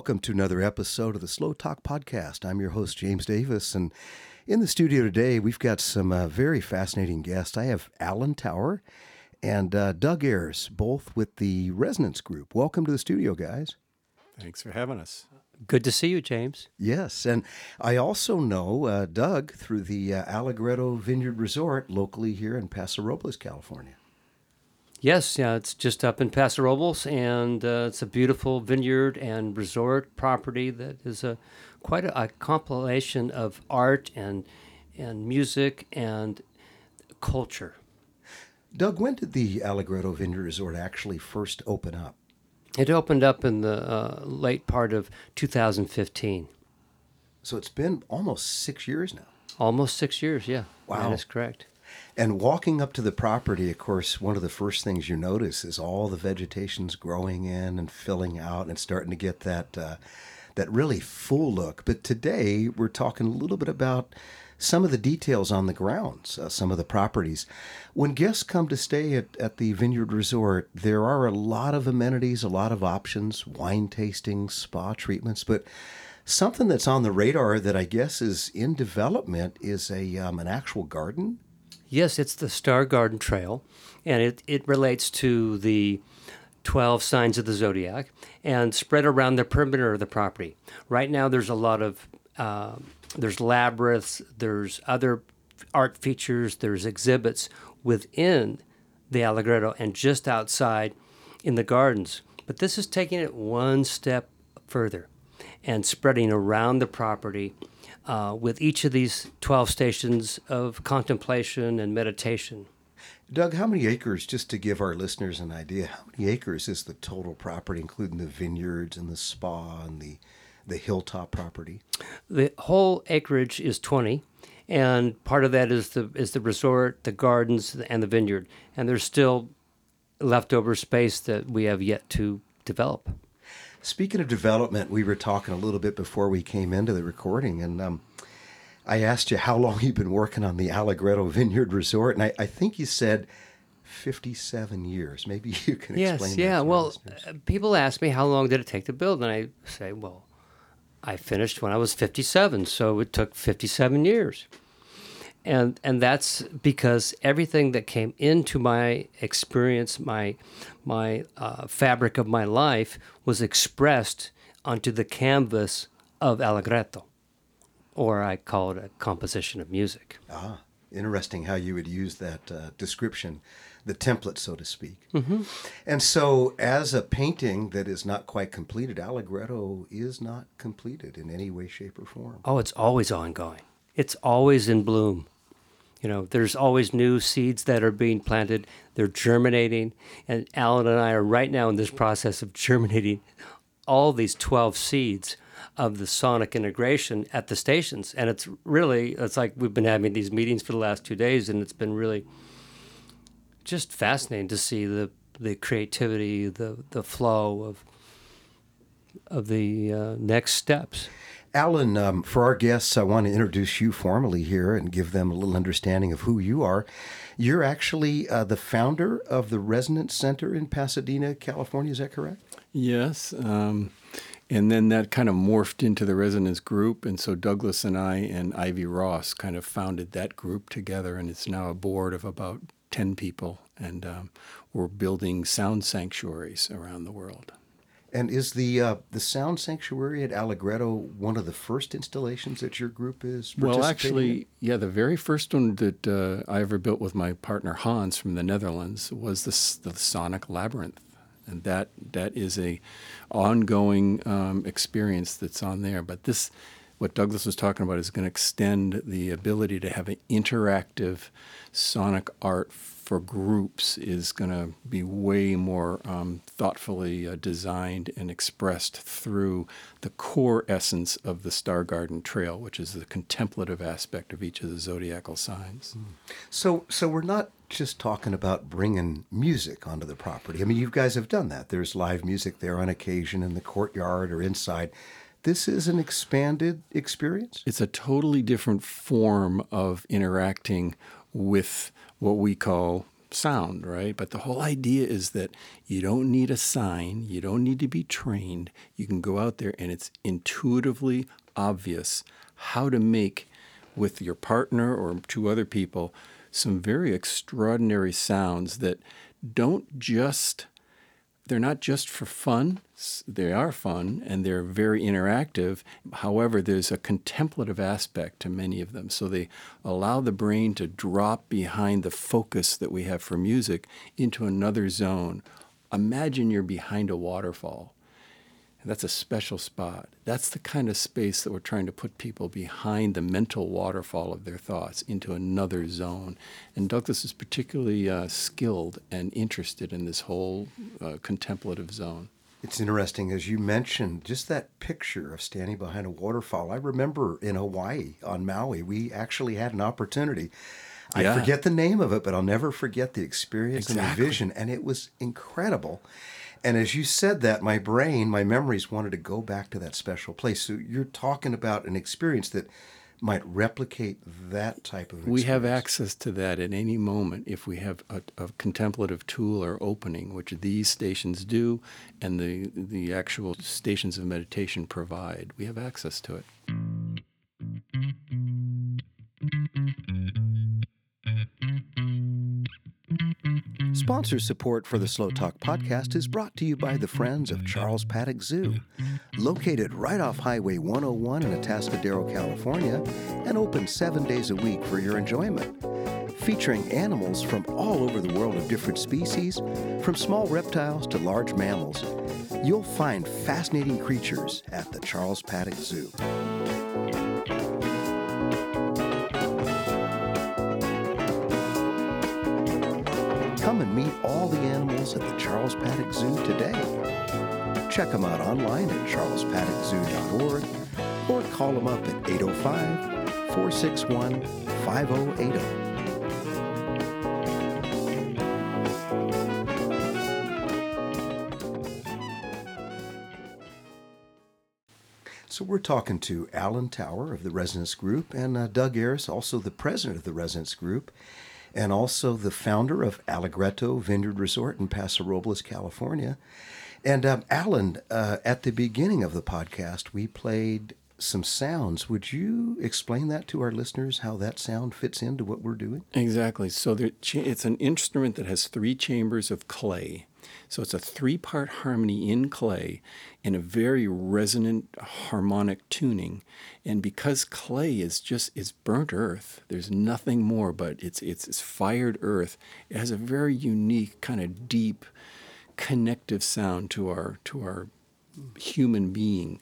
Welcome to another episode of the Slow Talk Podcast. I'm your host, James Davis, and in the studio today, we've got some uh, very fascinating guests. I have Alan Tower and uh, Doug Ayers, both with the Resonance Group. Welcome to the studio, guys. Thanks for having us. Good to see you, James. Yes, and I also know uh, Doug through the uh, Allegretto Vineyard Resort locally here in Paso Robles, California. Yes, yeah, it's just up in Paso Robles, and uh, it's a beautiful vineyard and resort property that is a quite a, a compilation of art and and music and culture. Doug, when did the Allegretto Vineyard Resort actually first open up? It opened up in the uh, late part of 2015. So it's been almost six years now. Almost six years, yeah. Wow. That is correct. And walking up to the property, of course, one of the first things you notice is all the vegetation's growing in and filling out and starting to get that uh, that really full look. But today we're talking a little bit about some of the details on the grounds, uh, some of the properties. When guests come to stay at, at the Vineyard Resort, there are a lot of amenities, a lot of options, wine tasting, spa treatments, but something that's on the radar that I guess is in development is a um, an actual garden Yes, it's the Star Garden Trail, and it, it relates to the 12 signs of the zodiac and spread around the perimeter of the property. Right now, there's a lot of uh, there's labyrinths, there's other art features, there's exhibits within the Allegretto and just outside in the gardens. But this is taking it one step further and spreading around the property uh, with each of these 12 stations of contemplation and meditation. Doug, how many acres, just to give our listeners an idea, how many acres is the total property, including the vineyards and the spa and the, the hilltop property? The whole acreage is 20, and part of that is the, is the resort, the gardens, and the vineyard. And there's still leftover space that we have yet to develop. Speaking of development, we were talking a little bit before we came into the recording, and um, I asked you how long you've been working on the Allegretto Vineyard Resort, and I, I think you said 57 years. Maybe you can explain that. yes, yeah. Well, uh, people ask me how long did it take to build, and I say, well, I finished when I was 57, so it took 57 years and and that's because everything that came into my experience, my my uh, fabric of my life, was expressed onto the canvas of Allegretto, or I call it a composition of music. Ah, interesting how you would use that uh, description, the template, so to speak. Mm-hmm. And so, as a painting that is not quite completed, Allegretto is not completed in any way, shape, or form. Oh, it's always ongoing. It's always in bloom. You know, there's always new seeds that are being planted. They're germinating, and Alan and I are right now in this process of germinating all these 12 seeds of the sonic integration at the stations. And it's really, it's like we've been having these meetings for the last two days, and it's been really just fascinating to see the the creativity, the the flow of of the uh, next steps. Alan, um, for our guests, I want to introduce you formally here and give them a little understanding of who you are. You're actually uh, the founder of the Resonance Center in Pasadena, California. Is that correct? Yes. Um, and then that kind of morphed into the Resonance Group. And so Douglas and I and Ivy Ross kind of founded that group together. And it's now a board of about 10 people. And um, we're building sound sanctuaries around the world. And is the uh, the Sound Sanctuary at Allegretto one of the first installations that your group is? Well, actually, in? yeah, the very first one that uh, I ever built with my partner Hans from the Netherlands was the, the Sonic Labyrinth, and that that is a ongoing um, experience that's on there. But this, what Douglas was talking about, is going to extend the ability to have an interactive sonic art for groups is going to be way more um, thoughtfully uh, designed and expressed through the core essence of the Star Garden Trail, which is the contemplative aspect of each of the zodiacal signs. Mm. So, so we're not just talking about bringing music onto the property. I mean, you guys have done that. There's live music there on occasion in the courtyard or inside. This is an expanded experience. It's a totally different form of interacting with what we call sound, right? But the whole idea is that you don't need a sign, you don't need to be trained. You can go out there and it's intuitively obvious how to make with your partner or two other people some very extraordinary sounds that don't just they're not just for fun. They are fun and they're very interactive. However, there's a contemplative aspect to many of them. So they allow the brain to drop behind the focus that we have for music into another zone. Imagine you're behind a waterfall that's a special spot. That's the kind of space that we're trying to put people behind the mental waterfall of their thoughts into another zone. And Douglas is particularly uh, skilled and interested in this whole uh, contemplative zone. It's interesting, as you mentioned, just that picture of standing behind a waterfall. I remember in Hawaii on Maui, we actually had an opportunity. I Yeah. forget the name of it, but I'll never forget the experience and the vision, and it was incredible. And as you said that, my brain, my memories wanted to go back to that special place. So you're talking about an experience that might replicate that type of We have access to that at any moment if we have a, a contemplative tool or opening, which these stations do, and the, the actual stations of meditation provide. We have access to it. Sponsor support for the Slow Talk podcast is brought to you by the Friends of Charles Paddock Zoo, located right off Highway 101 in Atascadero, California, and open seven days a week for your enjoyment. Featuring animals from all over the world of different species, from small reptiles to large mammals, you'll find fascinating creatures at the Charles Paddock Zoo. Come and meet all the animals at the Charles Paddock Zoo today. Check them out online at charlespaddockzoo.org or call them up at 805 461 5080. So we're talking to Alan Tower of the Resonance Group and uh, Doug Ayers, also the president of the Resonance Group, and also the founder of Allegretto Vineyard Resort in Paso Robles, California. And um, Alan, uh, at the beginning of the podcast, we played some sounds. Would you explain that to our listeners, how that sound fits into what we're doing? Exactly. So there, it's an instrument that has three chambers of clay. So it's a three part harmony in clay in a very resonant harmonic tuning. And because clay is just it's burnt earth, there's nothing more but it's it's, it's fired earth. It has a very unique kind of deep connective sound to our to our human being,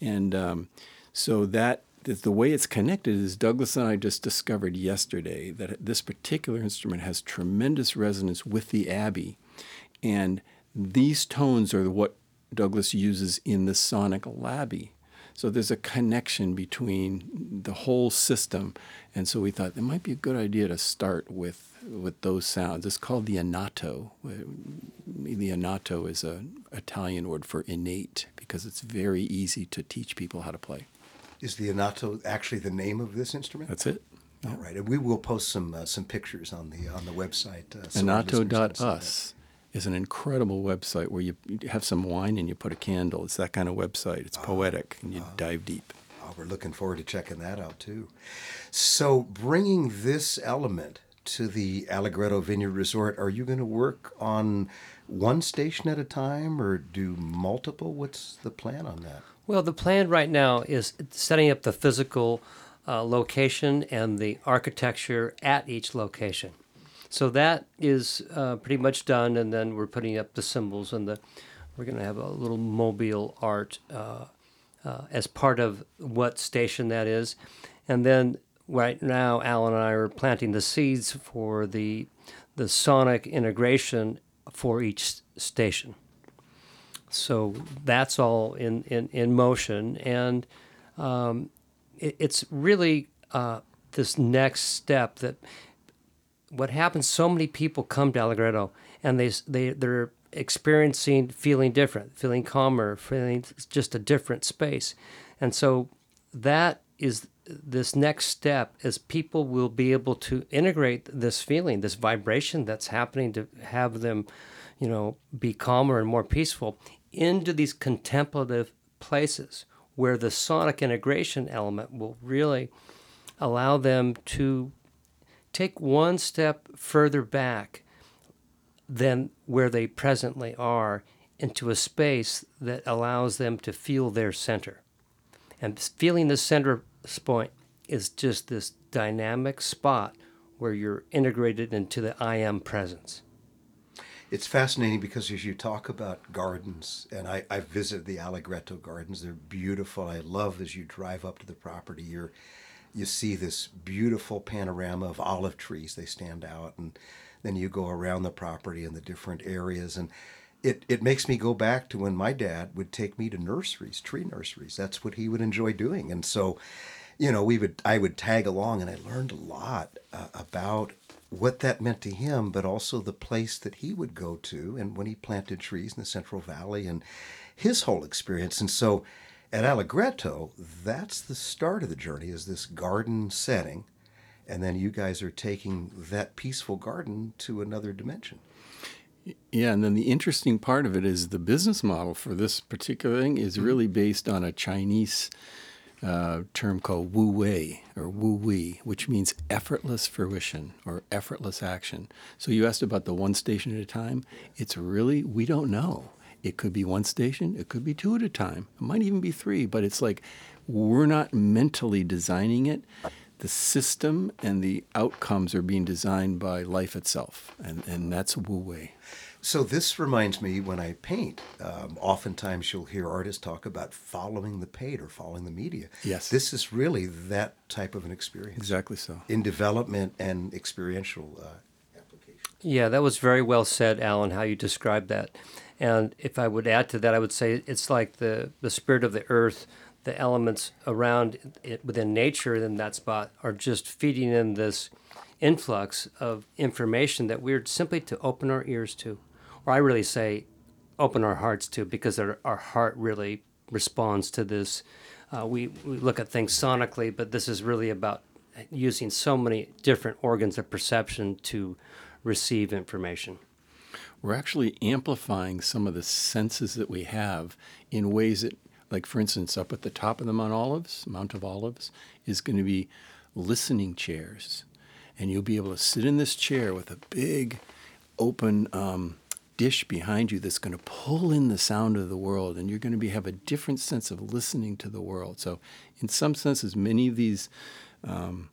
and um, so that the way it's connected is Douglas and I just discovered yesterday that this particular instrument has tremendous resonance with the Abbey, and these tones are what Douglas uses in the sonic labby. So there's a connection between the whole system, and so we thought it might be a good idea to start with with those sounds. It's called the Innato. The Innato is an Italian word for innate because it's very easy to teach people how to play. Is the Innato actually the name of this instrument? That's it. All right, and we will post some uh, some pictures on the on the website. Uh, so listeners can see that. Innato.us is an incredible website where you you have some wine and you put a candle. It's that kind of website. It's poetic and you dive deep. Oh, we're looking forward to checking that out too. So, bringing this element to the Allegretto Vineyard Resort, are you going to work on one station at a time or do multiple? What's the plan on that? Well, the plan right now is setting up the physical uh, location and the architecture at each location. So that is uh, pretty much done, and then we're putting up the symbols and the. We're going to have a little mobile art uh, uh, as part of what station that is, and then right now, Alan and I are planting the seeds for the the sonic integration for each station. So that's all in, in, in motion. And um, it, it's really uh, this next step that what happens, so many people come to Allegretto and they they they're experiencing feeling different, feeling calmer, feeling just a different space. And so that is this next step is people will be able to integrate this feeling, this vibration that's happening to have them, you know, be calmer and more peaceful into these contemplative places where the sonic integration element will really allow them to take one step further back than where they presently are into a space that allows them to feel their center. And feeling the center point is just this dynamic spot where you're integrated into the I am presence. It's fascinating because as you talk about gardens, and I, I've visited the Allegretto gardens, they're beautiful. I love as you drive up to the property, you're, you see this beautiful panorama of olive trees. They stand out, and then you go around the property in the different areas. And it, it makes me go back to when my dad would take me to nurseries, tree nurseries. That's what he would enjoy doing. And so, you know, we would I would tag along, and I learned a lot uh, about what that meant to him, but also the place that he would go to, and when he planted trees in the Central Valley, and his whole experience. And so, at Allegretto, that's the start of the journey. Is this garden setting, and then you guys are taking that peaceful garden to another dimension. Yeah, and then the interesting part of it is the business model for this particular thing is really based on a Chinese uh, term called Wu Wei or Wu Wei, which means effortless fruition or effortless action. So you asked about the one station at a time. It's really, we don't know. It could be one station, it could be two at a time, it might even be three, but it's like we're not mentally designing it. The system and the outcomes are being designed by life itself, and, and that's Wu Wei. So this reminds me when I paint. Um, oftentimes you'll hear artists talk about following the paint or following the media. Yes. This is really that type of an experience. Exactly so. In development and experiential uh, application. Yeah, that was very well said, Alan, how you described that. And if I would add to that, I would say it's like the, the spirit of the earth, the elements around it within nature in that spot are just feeding in this influx of information that we're simply to open our ears to or I really say open our hearts to because our, our heart really responds to this. Uh, we, we look at things sonically, but this is really about using so many different organs of perception to receive information. We're actually amplifying some of the senses that we have in ways that, like for instance, up at the top of the Mount Olives, Mount of Olives, is going to be listening chairs. And you'll be able to sit in this chair with a big open um, dish behind you that's going to pull in the sound of the world and you're going to be have a different sense of listening to the world so in some senses many of these um,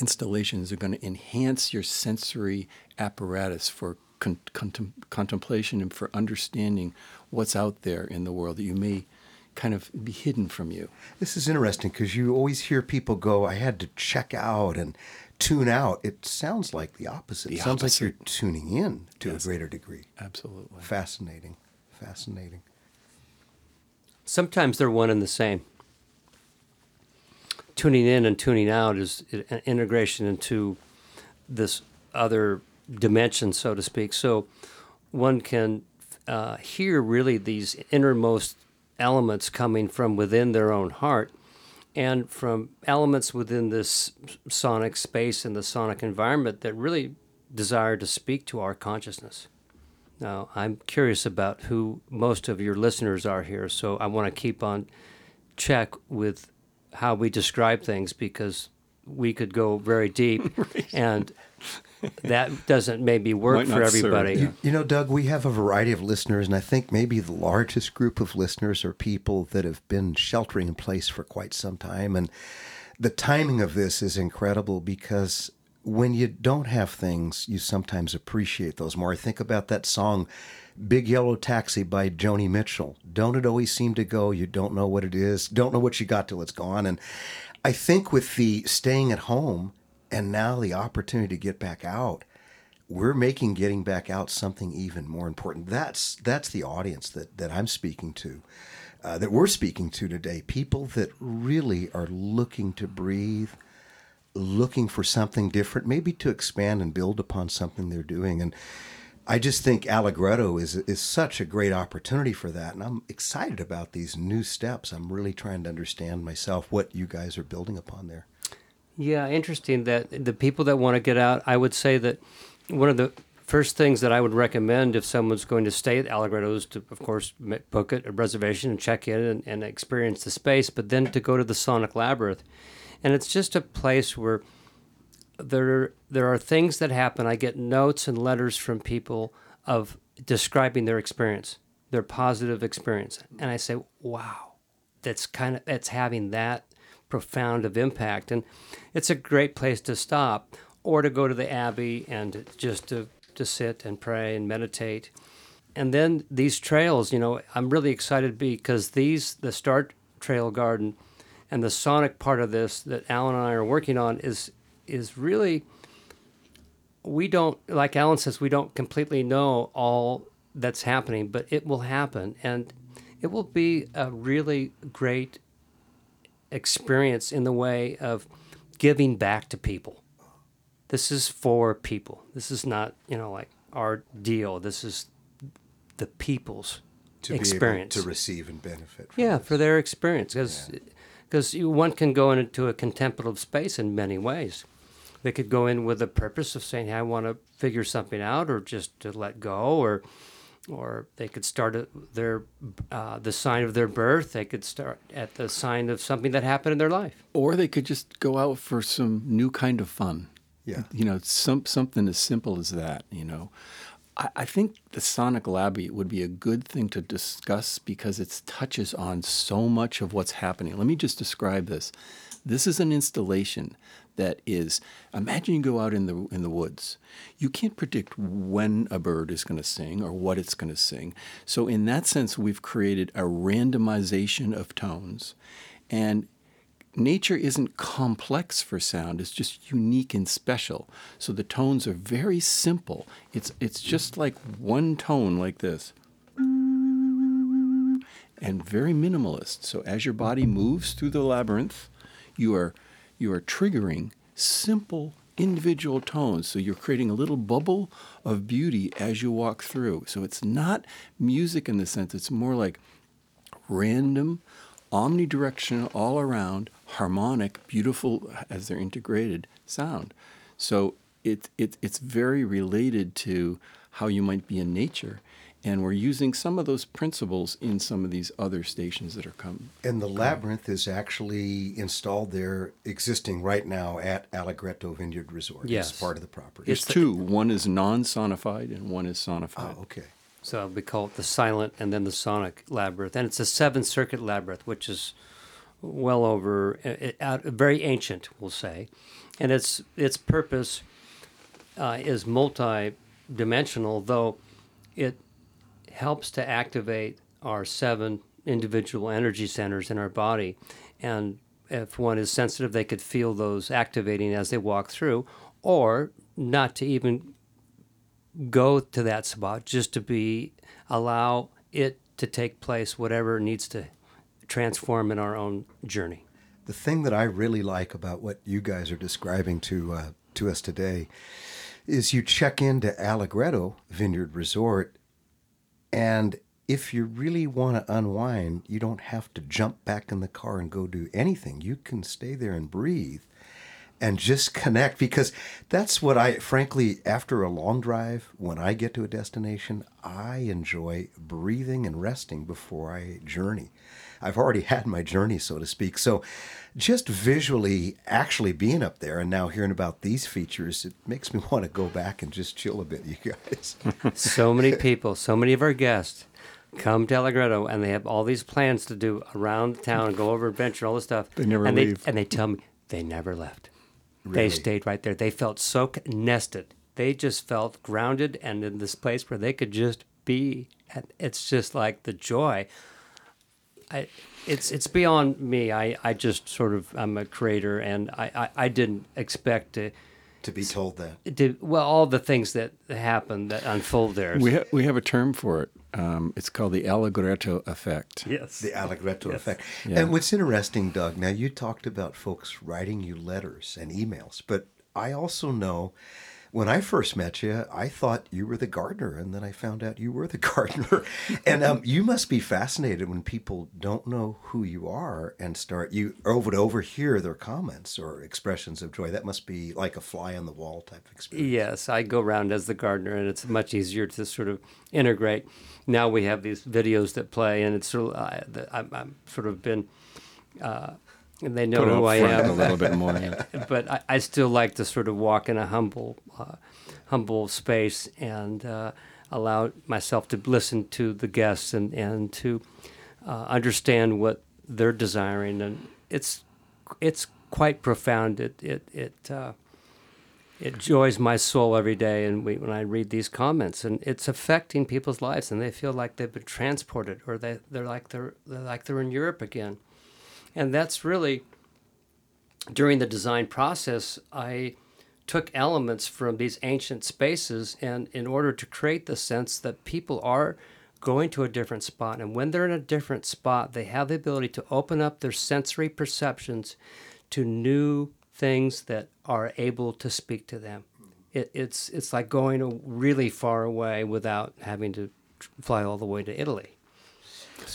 installations are going to enhance your sensory apparatus for con- contem- contemplation and for understanding what's out there in the world that you may kind of be hidden from you. This is interesting because you always hear people go, I had to check out and tune out. It sounds like the opposite. The it sounds opposite. like you're tuning in to Yes. a greater degree. Absolutely. Fascinating. Fascinating. Sometimes they're one and the same. Tuning in and tuning out is an integration into this other dimension, so to speak. So one can uh, hear really these innermost elements coming from within their own heart and from elements within this sonic space and the sonic environment that really desire to speak to our consciousness. Now, I'm curious about who most of your listeners are here, so I want to keep on check with how we describe things because we could go very deep and that doesn't maybe work Might for not serve. everybody. You, you know, Doug, we have a variety of listeners, and I think maybe the largest group of listeners are people that have been sheltering in place for quite some time. And the timing of this is incredible because when you don't have things, you sometimes appreciate those more. I think about that song, Big Yellow Taxi by Joni Mitchell. Don't it always seem to go? You don't know what it is, don't know what you got till it's gone. And I think with the staying at home and now the opportunity to get back out, we're making getting back out something even more important. That's that's the audience that that I'm speaking to, uh, that we're speaking to today. People that really are looking to breathe, looking for something different, maybe to expand and build upon something they're doing. And I just think Allegretto is is such a great opportunity for that, and I'm excited about these new steps. I'm really trying to understand myself what you guys are building upon there. Yeah, interesting that the people that want to get out, I would say that one of the first things that I would recommend if someone's going to stay at Allegretto is to, of course, book a reservation and check in and, and experience the space, but then to go to the Sonic Labyrinth. And it's just a place where there there are things that happen. I get notes and letters from people of describing their experience, their positive experience, and I say, "Wow, that's kind of that's having that profound of impact." And it's a great place to stop, or to go to the Abbey and just to to sit and pray and meditate. And then these trails, you know, I'm really excited because these the Start Trail Garden and the sonic part of this that Alan and I are working on is is really we don't like Alan says we don't completely know all that's happening, but it will happen and it will be a really great experience in the way of giving back to people. This is for people. This is not, you know, like our deal. This is the people's To experience be able to receive and benefit. From yeah, this. for their experience, because one can go into a contemplative space in many ways. They could go in with a purpose of saying, hey, "I want to figure something out," or just to let go, or or they could start at their uh, the sign of their birth. They could start at the sign of something that happened in their life. Or they could just go out for some new kind of fun. Yeah. You know, some something as simple as that, you know. I, I think the Sonic Labby would be a good thing to discuss because it touches on so much of what's happening. Let me just describe this. This is an installation that is imagine you go out in the in the woods. You can't predict when a bird is going to sing or what it's going to sing. So in that sense we've created a randomization of tones. And nature isn't complex for sound it's just unique and special. So the tones are very simple. It's it's just like one tone like this. And very minimalist. So as your body moves through the labyrinth you are you are triggering simple individual tones. So you're creating a little bubble of beauty as you walk through. So it's not music in the sense it's more like random omnidirectional all around harmonic beautiful as they're integrated sound. So it, it it's very related to how you might be in nature and we're using some of those principles in some of these other stations that are coming And the labyrinth is actually installed there, existing right now at Allegretto Vineyard Resort. Yes. It's part of the property. there's two one is non-sonified and one is sonified oh, okay. So we call it the silent and then the sonic labyrinth, and it's a seven circuit labyrinth, which is well over it, out, very ancient, we'll say, and its its purpose uh, is multi-dimensional, though it helps to activate our seven individual energy centers in our body, and if one is sensitive, they could feel those activating as they walk through, or not to even go to that spot just to be allow it to take place whatever needs to transform in our own journey. The thing that I really like about what you guys are describing to uh, to us today is you check into Allegretto Vineyard Resort, and if you really want to unwind, you don't have to jump back in the car and go do anything. You can stay there and breathe and just connect because that's what I frankly after a long drive when I get to a destination I enjoy breathing and resting before I journey. I've already had my journey so to speak. So just visually actually being up there and now hearing about these features it makes me want to go back and just chill a bit you guys. so many people so many of our guests come to Allegretto and they have all these plans to do around the town go over adventure all this stuff They never and leave. they, and they tell me they never left Really? they stayed right there they felt so nested they just felt grounded and in this place where they could just be and it's just like the joy I, it's it's beyond me. I, I just sort of I'm a creator, and I, I, I didn't expect to, to be told that. to well all the things that happen that unfold there. we, ha- we have a term for it um, it's called the allegretto effect yes, The Allegretto effect. Yeah. And what's interesting, Doug, now you talked about folks writing you letters and emails, but I also know when I first met you, I thought you were the gardener, and then I found out you were the gardener. and um, you must be fascinated when people don't know who you are and start you over would overhear their comments or expressions of joy. That must be like a fly on the wall type experience. Yes, I go around as the gardener, and it's much easier to sort of integrate. Now we have these videos that play, and it's sort of uh, I'm sort of been. Uh, and they know who I am. a little bit more. Yeah. but I, I still like to sort of walk in a humble, uh, humble space and uh, allow myself to listen to the guests and and to uh, understand what they're desiring, and it's it's quite profound. It it it. Uh, it joys my soul every day, and we, when I read these comments, and it's affecting people's lives, and they feel like they've been transported, or they they're like they're, they're like they're in Europe again, and that's really during the design process, I took elements from these ancient spaces, and in order to create the sense that people are going to a different spot, and when they're in a different spot, they have the ability to open up their sensory perceptions to new things that are able to speak to them. It, it's it's like going really far away without having to fly all the way to Italy.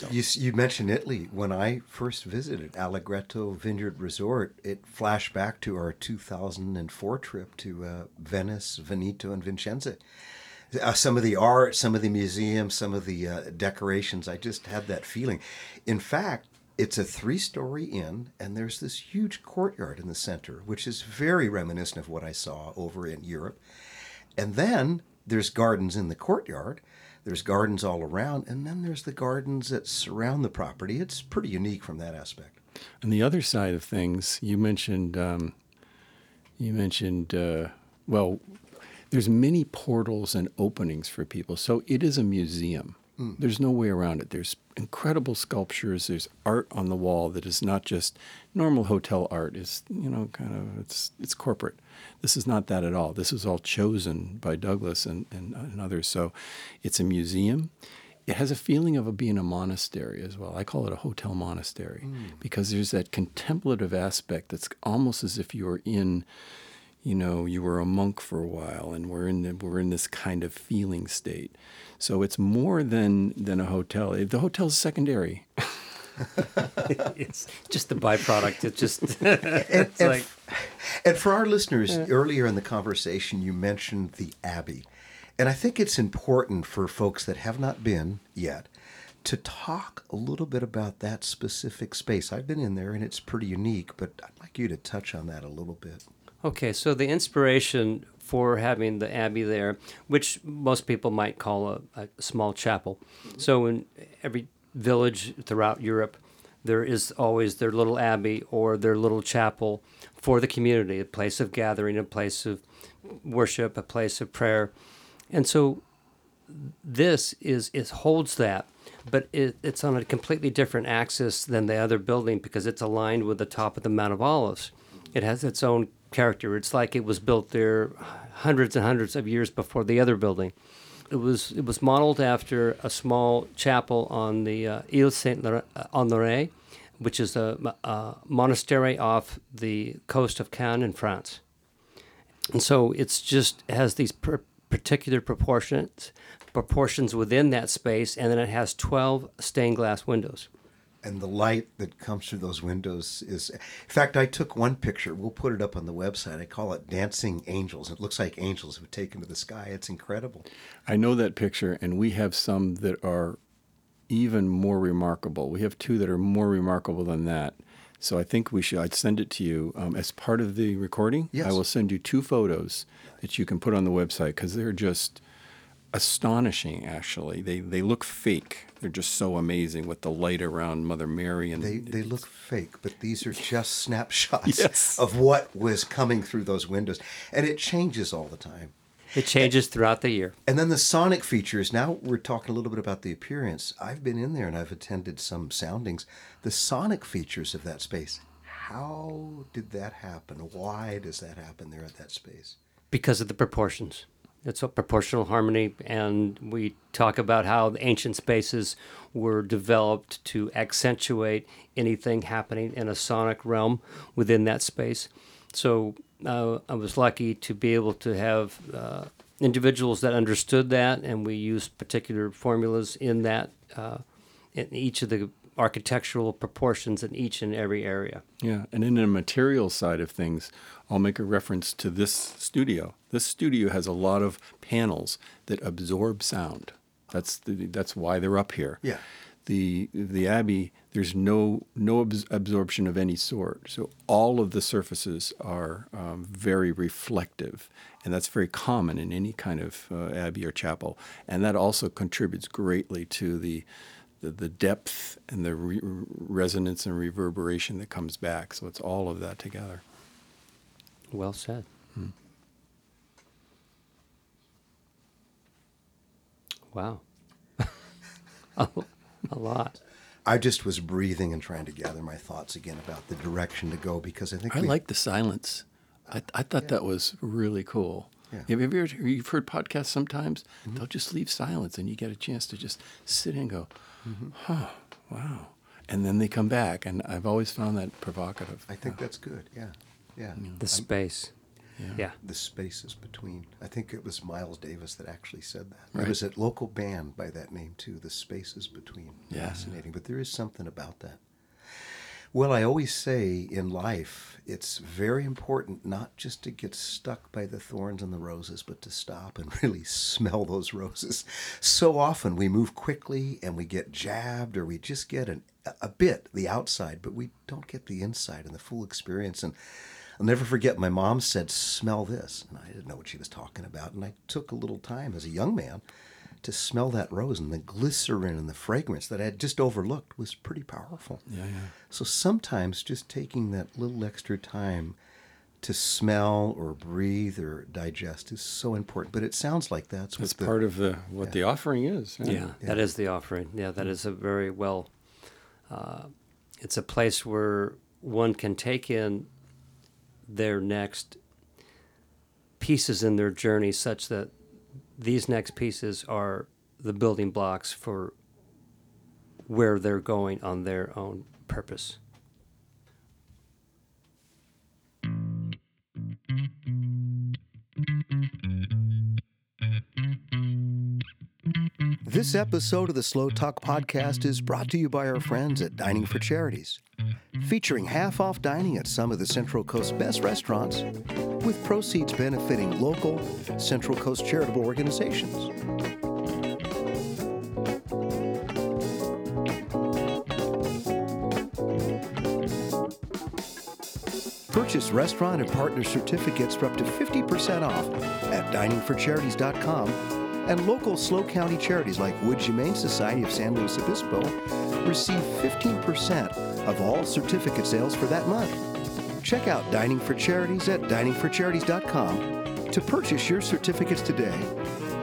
You, you mentioned Italy. When I first visited Allegretto Vineyard Resort, it flashed back to our 2004 trip to uh, Venice, Veneto, and Vicenza. Uh, some of the art, some of the museums, some of the uh, decorations, I just had that feeling. In fact, it's a three story inn, and there's this huge courtyard in the center, which is very reminiscent of what I saw over in Europe. And then there's gardens in the courtyard. There's gardens all around, and then there's the gardens that surround the property. It's pretty unique from that aspect. And the other side of things, you mentioned, um, you mentioned, uh, well, there's many portals and openings for people. So it is a museum. Mm. There's no way around it. There's incredible sculptures. There's art on the wall that is not just normal hotel art. It's you know kind of it's it's corporate. This is not that at all. This is all chosen by Douglas and, and, and others. So it's a museum. It has a feeling of a, being a monastery as well. I call it a hotel monastery mm. because there's that contemplative aspect that's almost as if you were in you know, you were a monk for a while, and we're in the, we're in this kind of feeling state. So it's more than than a hotel. The hotel's secondary. it's just the byproduct. It's just it's and, and, like. And for our listeners, yeah. earlier in the conversation, you mentioned the Abbey, and I think it's important for folks that have not been yet to talk a little bit about that specific space. I've been in there, and it's pretty unique, but I'd like you to touch on that a little bit. Okay, so the inspiration for having the abbey there, which most people might call a, a small chapel. So in every village throughout Europe, there is always their little abbey or their little chapel for the community, a place of gathering, a place of worship, a place of prayer. And so this is it holds that, but it, it's on a completely different axis than the other building because it's aligned with the top of the Mount of Olives. It has its own character. It's like it was built there hundreds and hundreds of years before the other building. It was it was modeled after a small chapel on the uh, Ile Saint Honorat, which is a, a, monastery off the coast of Cannes in France. And so it's just it has these per- particular proportions proportions within that space, and then it has twelve stained glass windows and the light that comes through those windows is in fact i took one picture we'll put it up on the website i call it dancing angels. It looks like angels have taken to the sky. It's incredible. I know that picture and we have some that are even more remarkable. We have two that are more remarkable than that. So i think we should i'd send it to you um, as part of the recording. Yes. i will send you two photos that you can put on the website because they're just astonishing actually they they look fake they're just so amazing with the light around Mother Mary and they they look fake, but these are just snapshots yes. of what was coming through those windows, and it changes all the time. It changes throughout the year. And then the sonic features. Now we're talking a little bit about the appearance. I've been in there and I've attended some soundings. The sonic features of that space. How did that happen? Why does that happen there at that space? Because of the proportions. It's a proportional harmony, and we talk about how the ancient spaces were developed to accentuate anything happening in a sonic realm within that space. So uh, I was lucky to be able to have uh, individuals that understood that, and we used particular formulas in that uh, in each of the architectural proportions in each and every area. Yeah, and in the material side of things, I'll make a reference to this studio. This studio has a lot of panels that absorb sound. That's the, that's why they're up here. Yeah. The the Abbey, there's no no absorption of any sort. So all of the surfaces are um, very reflective, and that's very common in any kind of uh, abbey or chapel. And that also contributes greatly to the the, the depth and the re- resonance and reverberation that comes back. So it's all of that together. Well said. Mm. Wow. a, a lot. I just was breathing and trying to gather my thoughts again about the direction to go because I think I we, like the silence. I, I thought that was really cool. Yeah. Have you ever you've heard podcasts sometimes? Mm-hmm. They'll just leave silence, and you get a chance to just sit and go, mm-hmm. "Huh, wow," and then they come back. And I've always found that provocative. I think that's good. Yeah, yeah. The space. Yeah. the spaces between. I think it was Miles Davis that actually said that. Right. There was a local band by that name too. The spaces between. Yeah. Fascinating, but there is something about that. Well, I always say in life, it's very important not just to get stuck by the thorns and the roses, but to stop and really smell those roses. So often we move quickly and we get jabbed or we just get an, a bit, the outside, but we don't get the inside and the full experience. And I'll never forget my mom said, Smell this. And I didn't know what she was talking about. And I took a little time as a young man to smell that rose and the glycerin and the fragrance that I had just overlooked was pretty powerful. Yeah, yeah. So sometimes just taking that little extra time to smell or breathe or digest is so important. But it sounds like that's what That's the, part of the what the offering is. Yeah, that is the offering. Yeah, that is a very well. Uh, it's a place where one can take in their next pieces in their journey, such that these next pieces are the building blocks for where they're going on their own purpose. This episode of the Slow Talk podcast is brought to you by our friends at Dining for Charities, featuring half off dining at some of the Central Coast's best restaurants, with proceeds benefiting local Central Coast charitable organizations. Purchase restaurant and partner certificates for up to 50% off at diningforcharities.com and local SLO County charities like Wood Humane Society of San Luis Obispo receive 15% of all certificate sales for that month. Check out Dining for Charities at diningforcharities.com to purchase your certificates today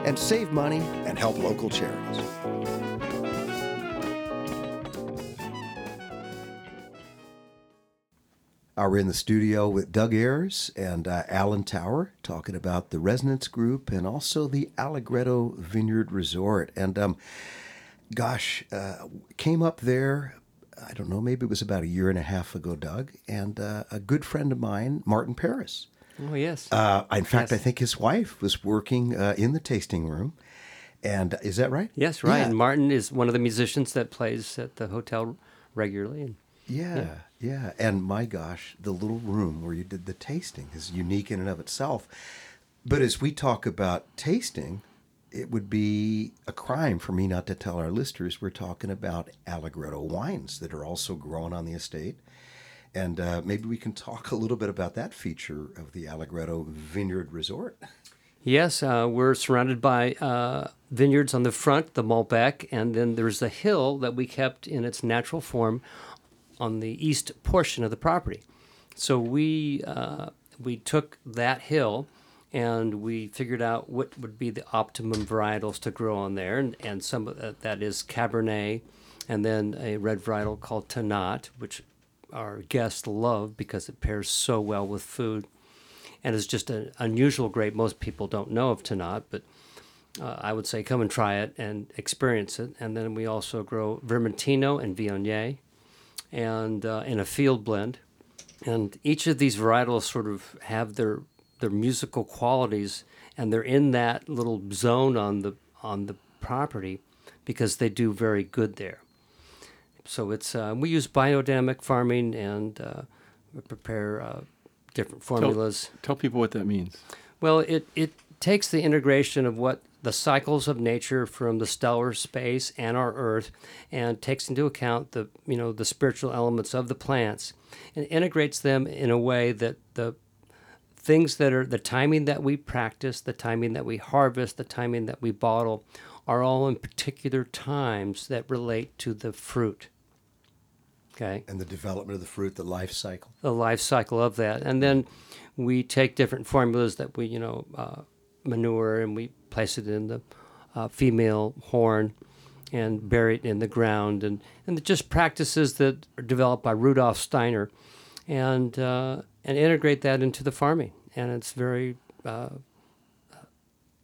and save money and help local charities. Uh, we're in the studio with Doug Ayers and uh, Alan Tower talking about the Resonance Group and also the Allegretto Vineyard Resort. And um, gosh, uh, came up there, I don't know, maybe it was about a year and a half ago, Doug, and uh, a good friend of mine, Martin Paris. Oh yes. Uh, in fact, Yes. I think his wife was working uh, in the tasting room. And uh, is that right? yes, right. Yeah. And Martin is one of the musicians that plays at the hotel regularly. And Yeah, yeah, And my gosh, the little room where you did the tasting is unique in and of itself. But as we talk about tasting, it would be a crime for me not to tell our listeners we're talking about Allegretto wines that are also grown on the estate. And uh, maybe we can talk a little bit about that feature of the Allegretto Vineyard Resort. Yes, uh, we're surrounded by uh, vineyards on the front, the Malbec, and then there's a hill that we kept in its natural form on the east portion of the property. So we uh, we took that hill and we figured out what would be the optimum varietals to grow on there, and, and some of that, that is Cabernet, and then a red varietal called Tannat, which our guests love because it pairs so well with food and it's just an unusual grape. Most people don't know of Tannat, but uh, I would say come and try it and experience it. And then we also grow Vermentino and Viognier, and uh, in a field blend. and each of these varietals sort of have their their musical qualities, and they're in that little zone on the on the property because they do very good there. So it's uh, we use biodynamic farming and uh, prepare uh, different formulas. Tell people what that means. Well, it, it takes the integration of what the cycles of nature from the stellar space and our Earth, and takes into account the you know the spiritual elements of the plants, and integrates them in a way that the things that are the timing that we practice, the timing that we harvest, the timing that we bottle, are all in particular times that relate to the fruit. Okay And the development of the fruit, the life cycle. the life cycle of that. And then we take different formulas that we, you know, uh, manure and we place it in the uh, female horn and bury it in the ground. And, and just practices that are developed by Rudolf Steiner and, uh, and integrate that into the farming. And it's very, uh,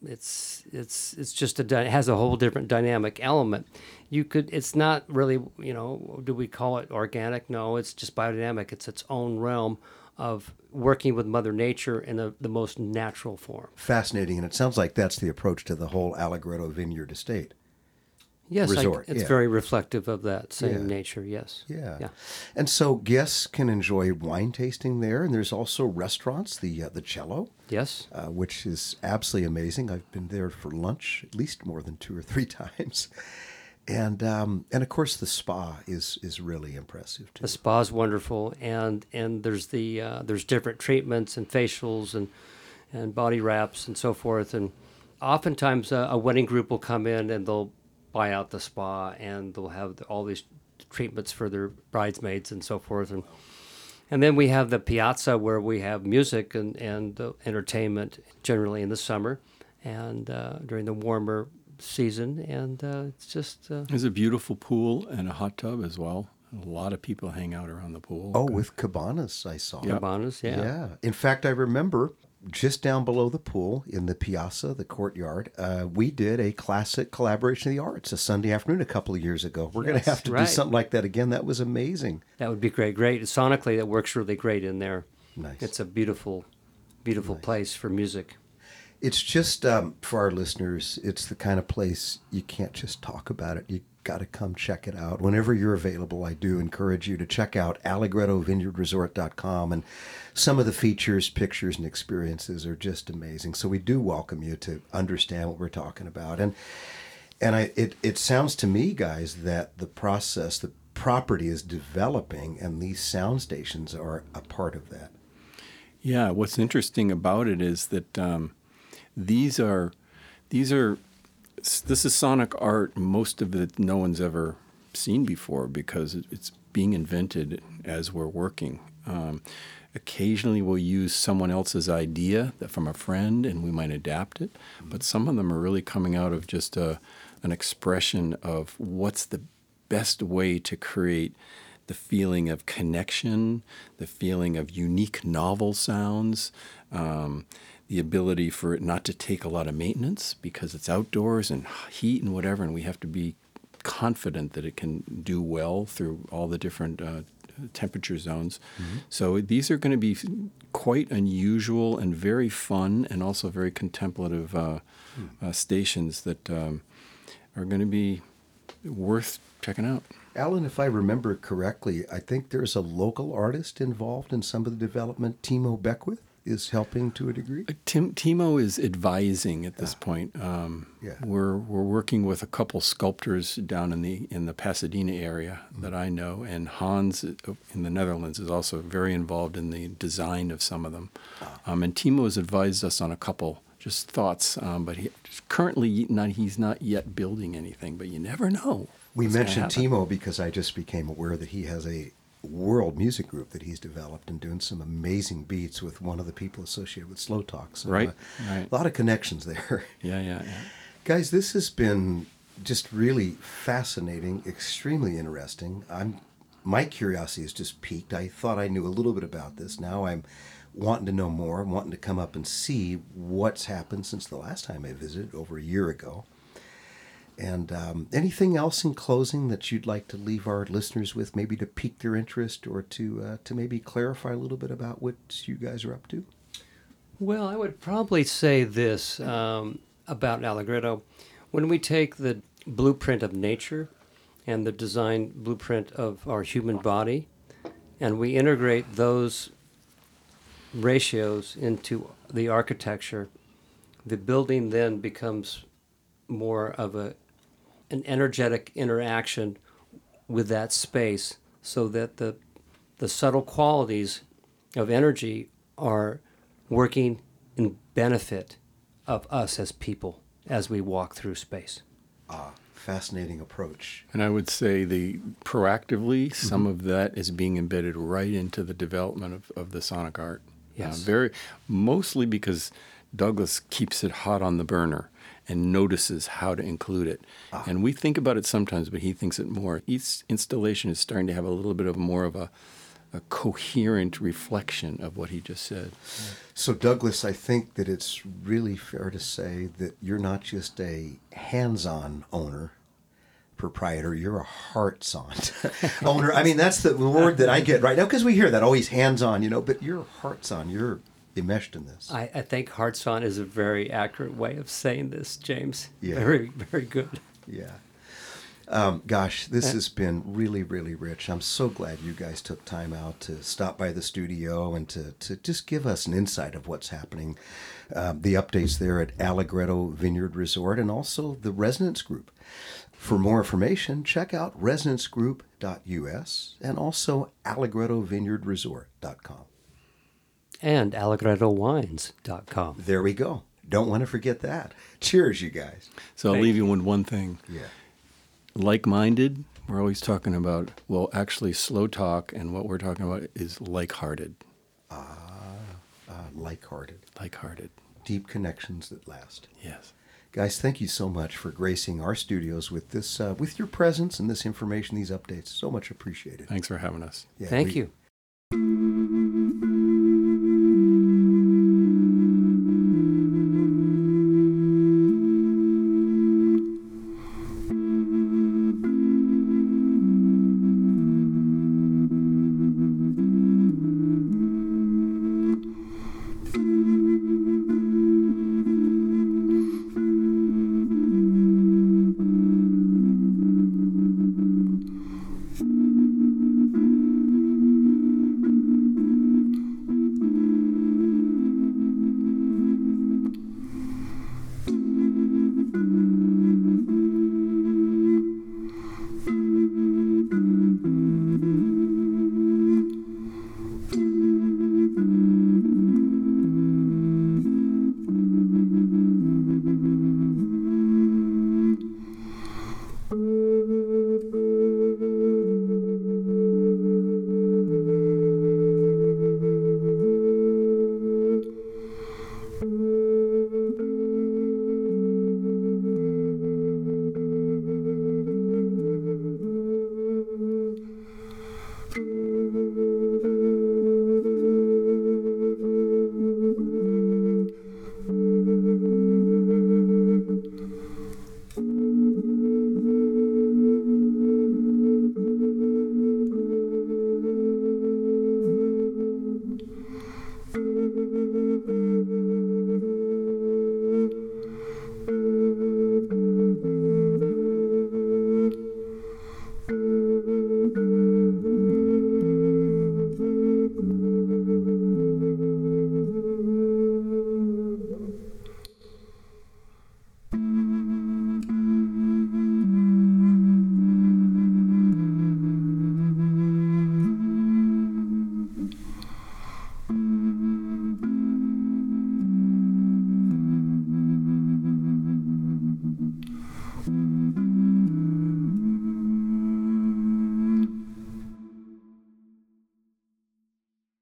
it's it's it's just a it has a whole different dynamic element. You could it's not really you know do we call it organic? No, it's just biodynamic. It's its own realm of working with Mother Nature in a, the most natural form. Fascinating. And it sounds like that's the approach to the whole Allegretto Vineyard Estate. Yes, I- it's yeah. very reflective of that same Yeah. nature. Yes. Yeah. Yeah. And so guests can enjoy wine tasting there. And there's also restaurants, the, uh, the Cello. Yes. uh, which is absolutely amazing. I've been there for lunch at least more than two or three times, and um, and of course the spa is is really impressive too. The spa is wonderful, and and there's the uh, there's different treatments and facials and and body wraps and so forth. And oftentimes a, a wedding group will come in and they'll buy out the spa and they'll have all these treatments for their bridesmaids and so forth. And and then we have the piazza where we have music and and uh, entertainment generally in the summer and uh, during the warmer season. And uh, it's just uh, There's a beautiful pool and a hot tub as well. A lot of people hang out around the pool. Oh, with cabanas, I saw. cabanas. Yeah. Yeah. In fact, I remember just down below the pool in the piazza, the courtyard, uh, we did a classic collaboration of the arts a Sunday afternoon a couple of years ago. We're going to have to right. do something like that again. That was amazing. That would be great. Great. Sonically, that works really great in there. Nice. It's a beautiful, beautiful place for music. It's just um, for our listeners. It's the kind of place you can't just talk about it. You got to come check it out whenever you're available. I do encourage you to check out AllegrettoVineyardResort.com, and some of the features, pictures, and experiences are just amazing. So we do welcome you to understand what we're talking about, and and I it it sounds to me, guys, that the process, the property is developing, and these sound stations are a part of that. Yeah, what's interesting about it is that um, these are these are this is sonic art. Most of it no one's ever seen before because it's being invented as we're working. Um, occasionally, we'll use someone else's idea from a friend, and we might adapt it. But some of them are really coming out of just a, an expression of what's the best way to create the feeling of connection, the feeling of unique novel sounds, um, the ability for it not to take a lot of maintenance because it's outdoors and heat and whatever, and we have to be confident that it can do well through all the different uh, temperature zones. So these are going to be quite unusual and very fun, and also very contemplative uh, uh, stations that um, are going to be worth checking out. Alan, if I remember correctly, I think there's a local artist involved in some of the development. Timo Beckwith is helping to a degree. Tim, Timo is advising at this point. Um, Yeah. We're we're working with a couple sculptors down in the in the Pasadena area that I know, and Hans uh, in the Netherlands is also very involved in the design of some of them. Um, and Timo has advised us on a couple just thoughts, um, but he currently not he's not yet building anything. But you never know. We mentioned. Timo because I just became aware that he has a world music group that he's developed and doing some amazing beats with one of the people associated with Slow Talk. So, Right, uh, right. A lot of connections there. Yeah, yeah, yeah. Guys, this has been just really fascinating, extremely interesting. I'm my curiosity has just piqued. I thought I knew a little bit about this. Now I'm wanting to know more. I'm wanting to come up and see what's happened since the last time I visited over a year ago. And um, anything else in closing that you'd like to leave our listeners with, maybe to pique their interest or to uh, to maybe clarify a little bit about what you guys are up to? Well, I would probably say this um, about Allegretto. When we take the blueprint of nature and the design blueprint of our human body, and we integrate those ratios into the architecture, the building then becomes more of a an energetic interaction with that space so that the the subtle qualities of energy are working in benefit of us as people as we walk through space. Ah, fascinating approach. And I would say the proactively, some of that is being embedded right into the development of, of the sonic art. Yes. Uh, very mostly because Douglas keeps it hot on the burner and notices how to include it. Ah. And we think about it sometimes, but he thinks it more. Each installation is starting to have a little bit of more of a, a coherent reflection of what he just said. So, Douglas, I think that it's really fair to say that you're not just a hands on owner, proprietor, you're a hearts on owner. I mean, that's the word that I get right now because we hear that oh, always hands on, you know, but you're hearts on. You're enmeshed in this. I, I think hearts on is a very accurate way of saying this, James. Yeah. Very, very good. Yeah. Um, gosh, this has been really, really rich. I'm so glad you guys took time out to stop by the studio and to, to just give us an insight of what's happening. Um, the updates there at Allegretto Vineyard Resort and also the Resonance Group. For more information, check out resonancegroup.us and also allegrettovineyardresort.com. And allegrettowines.com. There we go. Don't want to forget that. Cheers, you guys. So I'll leave you with one thing. Yeah. like minded, we're always talking about, well, actually, slow talk, and what we're talking about is like hearted. Ah uh, like hearted. Like hearted. Deep connections that last. Yes. Guys, thank you so much for gracing our studios with this, uh, with your presence and this information, these updates. So much appreciated. Thanks for having us. Yeah, Thank we- you.